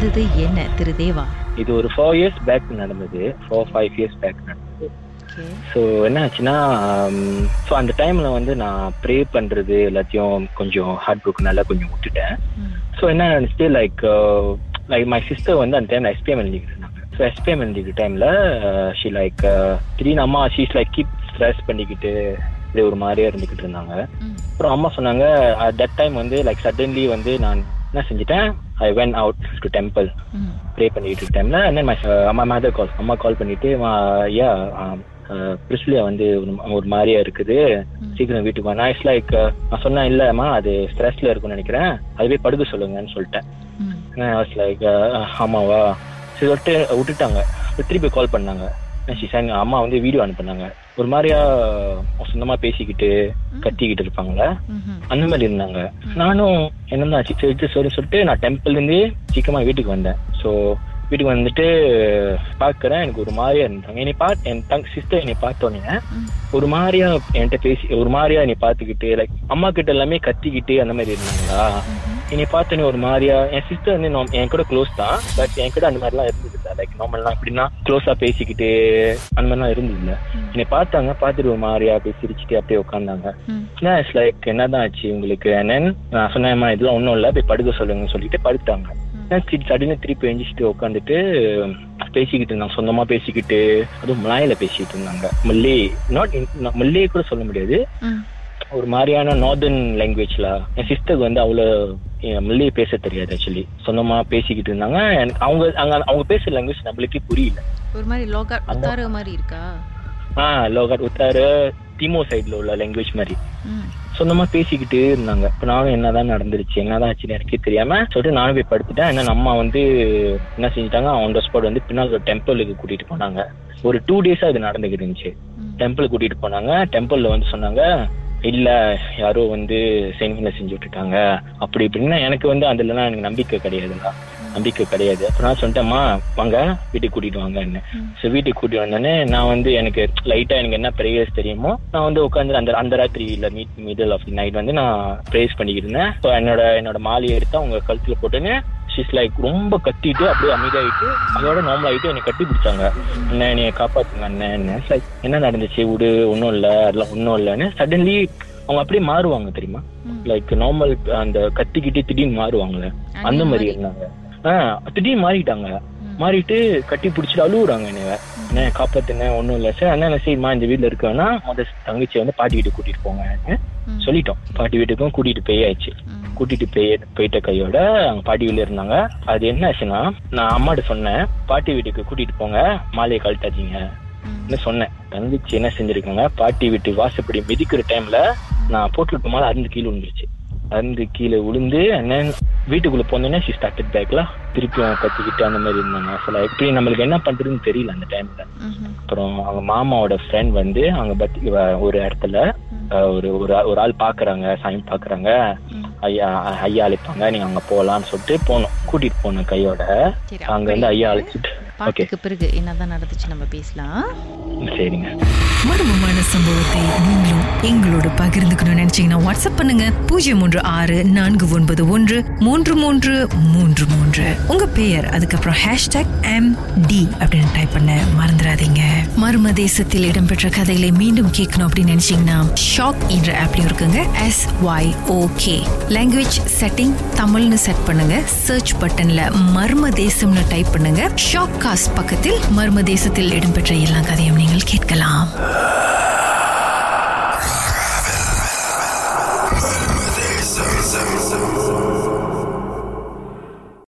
என்ன திரு தேவா? இது ஒரு ஃபோர் இயர்ஸ் பேக் நடந்தது. ஃபோர் ஃபைவ் இயர்ஸ் பேக் நடந்தது. ஸோ என்ன ஆச்சுன்னா ஸோ அந்த டைமில் வந்து நான் ப்ரே பண்ணுறது எல்லாத்தையும் கொஞ்சம் ஹார்ட் புக்குனால கொஞ்சம் விட்டுட்டேன். ஸோ என்ன நினச்சிட்டு லைக் லைக் மை சிஸ்டர் வந்து அந்த டைம் எஸ்பிஎம் எழுதிக்கிட்டு இருந்தாங்க. ஸோ எஸ்பிஎம் எழுதிக்கிற டைமில் ஷி லைக் திடீர்னு அம்மா ஷீஸ் லைக் கீப் ஸ்ட்ரெஸ் பண்ணிக்கிட்டு இப்படி ஒரு மாதிரியே இருந்துக்கிட்டு இருந்தாங்க. அப்புறம் அம்மா சொன்னாங்க தட் டைம் வந்து லைக் சடன்லி வந்து நான் என்ன செஞ்சுட்டேன்? I went out to temple pray பண்ணிட்டு இருக்க டைம்ல என்ன மை அம்மா மதர் கால் அம்மா கால் பண்ணிட்டு ஐயா பிரிஸ்லியா வந்து ஒரு- மாதிரியா இருக்குது. சீக்கிரம் வீட்டுக்கு வா நான் இட்ஸ் லைக் நான் சொன்னேன் இல்லம்மா அது ஸ்ட்ரெஸ்ல இருக்கும்னு நினைக்கிறேன். அதுவே படுக்க சொல்லுங்கன்னு சொல்லிட்டேன். வாஸ் லைக் ஆமாவா? சரி சொல்லிட்டு விட்டுட்டாங்க. திருப்பி கால் பண்ணாங்க. அம்மா வந்து வீடியோ அனுப்புனாங்க. ஒரு மாதிரியா சொந்தமா பேசிக்கிட்டு கத்திக்கிட்டு இருப்பாங்களே அந்த மாதிரி இருந்தாங்க. நானும் என்னதான் சரி சொல்லி சொல்லிட்டு நான் டெம்பிள் இருந்து சீக்கிரமா வீட்டுக்கு வந்தேன். ஸோ வீட்டுக்கு வந்துட்டு பார்க்கறேன் எனக்கு ஒரு மாதிரியா இருந்தாங்க. என்னை பார்த்து என் தங் சிஸ்டர் என்னை பார்த்தோன்னே ஒரு மாதிரியா என்கிட்ட பேசி ஒரு மாதிரியா என்னை பார்த்துக்கிட்டு லைக் அம்மா கிட்ட எல்லாமே கத்திக்கிட்டு அந்த மாதிரி இருந்தாங்களா? என்னை பார்த்தோன்னே ஒரு மாதிரியா? என் சிஸ்டர் வந்து என் கூட க்ளோஸ் தான். பட் என் கூட அந்த மாதிரிலாம் இருந்தது லைக் நார்மல்லாம் எப்படின்னா க்ளோஸா பேசிக்கிட்டு அந்த மாதிரிலாம் இருந்தது என்னை பார்த்தாங்க பார்த்துட்டு ஒரு மாதிரியா அப்படியே சிரிச்சுட்டு அப்படியே உட்காந்தாங்க இட்ஸ் லைக் என்னதான் ஆச்சு உங்களுக்கு? Then நான் சொன்னேன்மா இதெல்லாம் ஒன்றும் இல்லை. போய் படுக்க சொல்லுங்கன்னு சொல்லிட்டு படுத்தாங்க சடனு திருப்பி எஞ்சிச்சுட்டு உட்காந்துட்டு பேசிக்கிட்டு இருந்தாங்க. சொந்தமா பேசிக்கிட்டு அதுவும் மலாயில பேசிக்கிட்டு இருந்தாங்க. மல்லே நாட் மல்லே கூட சொல்ல முடியாது. ஒரு மாதிரியான நார்தர்ன் லாங்குவேஜ்ல என் சிஸ்டருக்கு வந்து அவ்வளோ மல்லே பேச தெரியாது ஆக்சுவலி சொந்தமா பேசிக்கிட்டு இருந்தாங்க. அவங்க அங்க அவங்க பேசுற லாங்குவேஜ் நம்மளுக்கே புரியல. ஒரு மாதிரி லோகா உத்தார மாதிரி இருக்கா? ஆ லோகாட் உத்தாரு திமோ சைடுல உள்ள லாங்குவேஜ் மாதிரி. சொந்தமா பேசிக்கிட்டு இருந்தாங்க. இப்ப நானும் என்னதான் நடந்துருச்சு என்னதான் ஆச்சுன்னு எனக்கே தெரியாம சொல்லிட்டு நானும் போய் படுத்துட்டேன். என்ன அம்மா வந்து என்ன செஞ்சுட்டாங்க ஆன் த ஸ்பாட் வந்து பின்னால் ஒரு டெம்பிளுக்கு கூட்டிட்டு போனாங்க. ஒரு டூ டேஸா இது நடந்துகிட்டு இருந்துச்சு. டெம்பிள் கூட்டிட்டு போனாங்க. டெம்பிள்ல வந்து சொன்னாங்க இல்ல யாரோ வந்து சென்கின செஞ்சு விட்டுட்டாங்க. அப்படி இப்படின்னா எனக்கு வந்து அதுலலாம் எனக்கு நம்பிக்கை கிடையாதுங்க. நம்பிக்கை கிடையாது. அப்ப நான் சொல்லிட்டேம்மா வாங்க வீட்டுக்கு கூட்டிட்டு வாங்க என்ன. ஸோ வீட்டுக்கு கூட்டிட்டு வந்தோடனே நான் வந்து எனக்கு லைட்டா எனக்கு என்ன ப்ரேயர்ஸ் தெரியுமோ நான் வந்து உட்காந்து அந்த அந்த ராத்திரி இல்ல mid middle of the night வந்து நான் ப்ரேஸ் பண்ணிக்கிட்டு இருந்தேன். ஸோ என்னோட என்னோட மாலையை எடுத்து அவங்க கழுத்துல போட்டுன்னு ஷீஸ் லைக் ரொம்ப கத்திட்டு அப்படியே அமைதியாயிட்டு அதோட நார்மல் ஆயிட்டு என்னை கட்டி பிடிச்சாங்க. அண்ணன் என்னைய காப்பாத்துங்க அண்ணன் லைக் என்ன நடந்துச்சு? விடு ஒன்றும் இல்லை அதெல்லாம் ஒன்றும் இல்லைன்னு சடன்லி அவங்க அப்படியே மாறுவாங்க தெரியுமா. லைக் நார்மல் அந்த கத்திக்கிட்டு திடீர்னு மாறுவாங்கல்ல. அந்த மாதிரி இருந்தாங்க. ஆஹ் திடீர்னு மாறிட்டாங்க. மாறிட்டு கட்டி பிடிச்சிட்டு அழுகுறாங்க என்னைய. என்ன காப்பாத்துன ஒண்ணும் இல்ல சார். அண்ணன் சரிம்மா இந்த வீட்ல இருக்கேன்னா முத தங்கச்சி வந்து பாட்டி வீட்டுக்கு கூட்டிட்டு போங்க. சொல்லிட்டோம். பாட்டி வீட்டுக்கும் கூட்டிட்டு போயாச்சு. ம். கூட்டிட்டு போய் போயிட்ட கையோட அவங்க பாட்டி வீட்டுல இருந்தாங்க. அது என்ன ஆச்சுன்னா நான் அம்மாட்ட சொன்னேன் பாட்டி வீட்டுக்கு கூட்டிட்டு போங்க மாலையை கழட்டாதீங்க. சொன்னேன். தங்கச்சி என்ன செஞ்சிருக்காங்க பாட்டி வீட்டு வாசப்படி மிதிக்கிற டைம்ல நான் போட்டுருக்க மேல அருந்து கீழே விழுந்துருச்சு. அருந்து கீழே விழுந்து அண்ணன் வீட்டுக்குள்ள போனோடனே ஷி ஸ்டார்டட் பேக்ல திருப்பியும் கத்திக்கிட்டு அந்த மாதிரி இருந்தாங்க. சில எப்படி நம்மளுக்கு என்ன பண்றதுன்னு தெரியல அந்த டைம்ல. அப்புறம் அவங்க மாமாவோட ஃப்ரெண்ட் வந்து அவங்க பத்தி ஒரு இடத்துல ஒரு ஒரு ஒரு ஆள் பாக்குறாங்க சாமி பாக்குறாங்க. ஐயா ஐயா அழைப்பாங்க நீங்க அங்க போகலாம்னு சொல்லிட்டு போனோம். கூட்டிட்டு போனோம் கையோட. அங்க வந்து ஐயா அழைச்சிட்டு பாட்டுக்கு பிறகு என்னதான் நடந்துச்சு நம்ம பேசலாம். சரிங்க. மர்மமான சம்பவத்தை நீங்களும் எங்களோட பகிர்ந்துக்கணும்னு நினைச்சீங்கன்னா வாட்ஸ்அப் பண்ணுங்க. பூஜ்ஜியம் மூன்று ஆறு நான்கு ஒன்பது ஒன்று மூன்று மூன்று மூன்று மூன்று. உங்க பெயர் அதுக்கப்புறம் ஹேஷ்டாக் எம் டி அப்படின்னு டைப் பண்ண மறந்துடாதீங்க. மர்ம தேசத்தில் இடம்பெற்ற கதைகளை மீண்டும் கேட்கணும் அப்படின்னு நினைச்சீங்கன்னா ஷாக் என்ற ஆப்லயும் இருக்குங்க. S Y okay language setting தமிழ்னு செட் பண்ணுங்க. சர்ச் பட்டன்ல மர்ம தேசம்னு டைப் பண்ணுங்க. ஷாக் பாட்காஸ்ட் பக்கத்தில் மர்ம தேசத்தில் இடம்பெற்ற எல்லா கதையும் நீங்கள் கேட்கலாம்.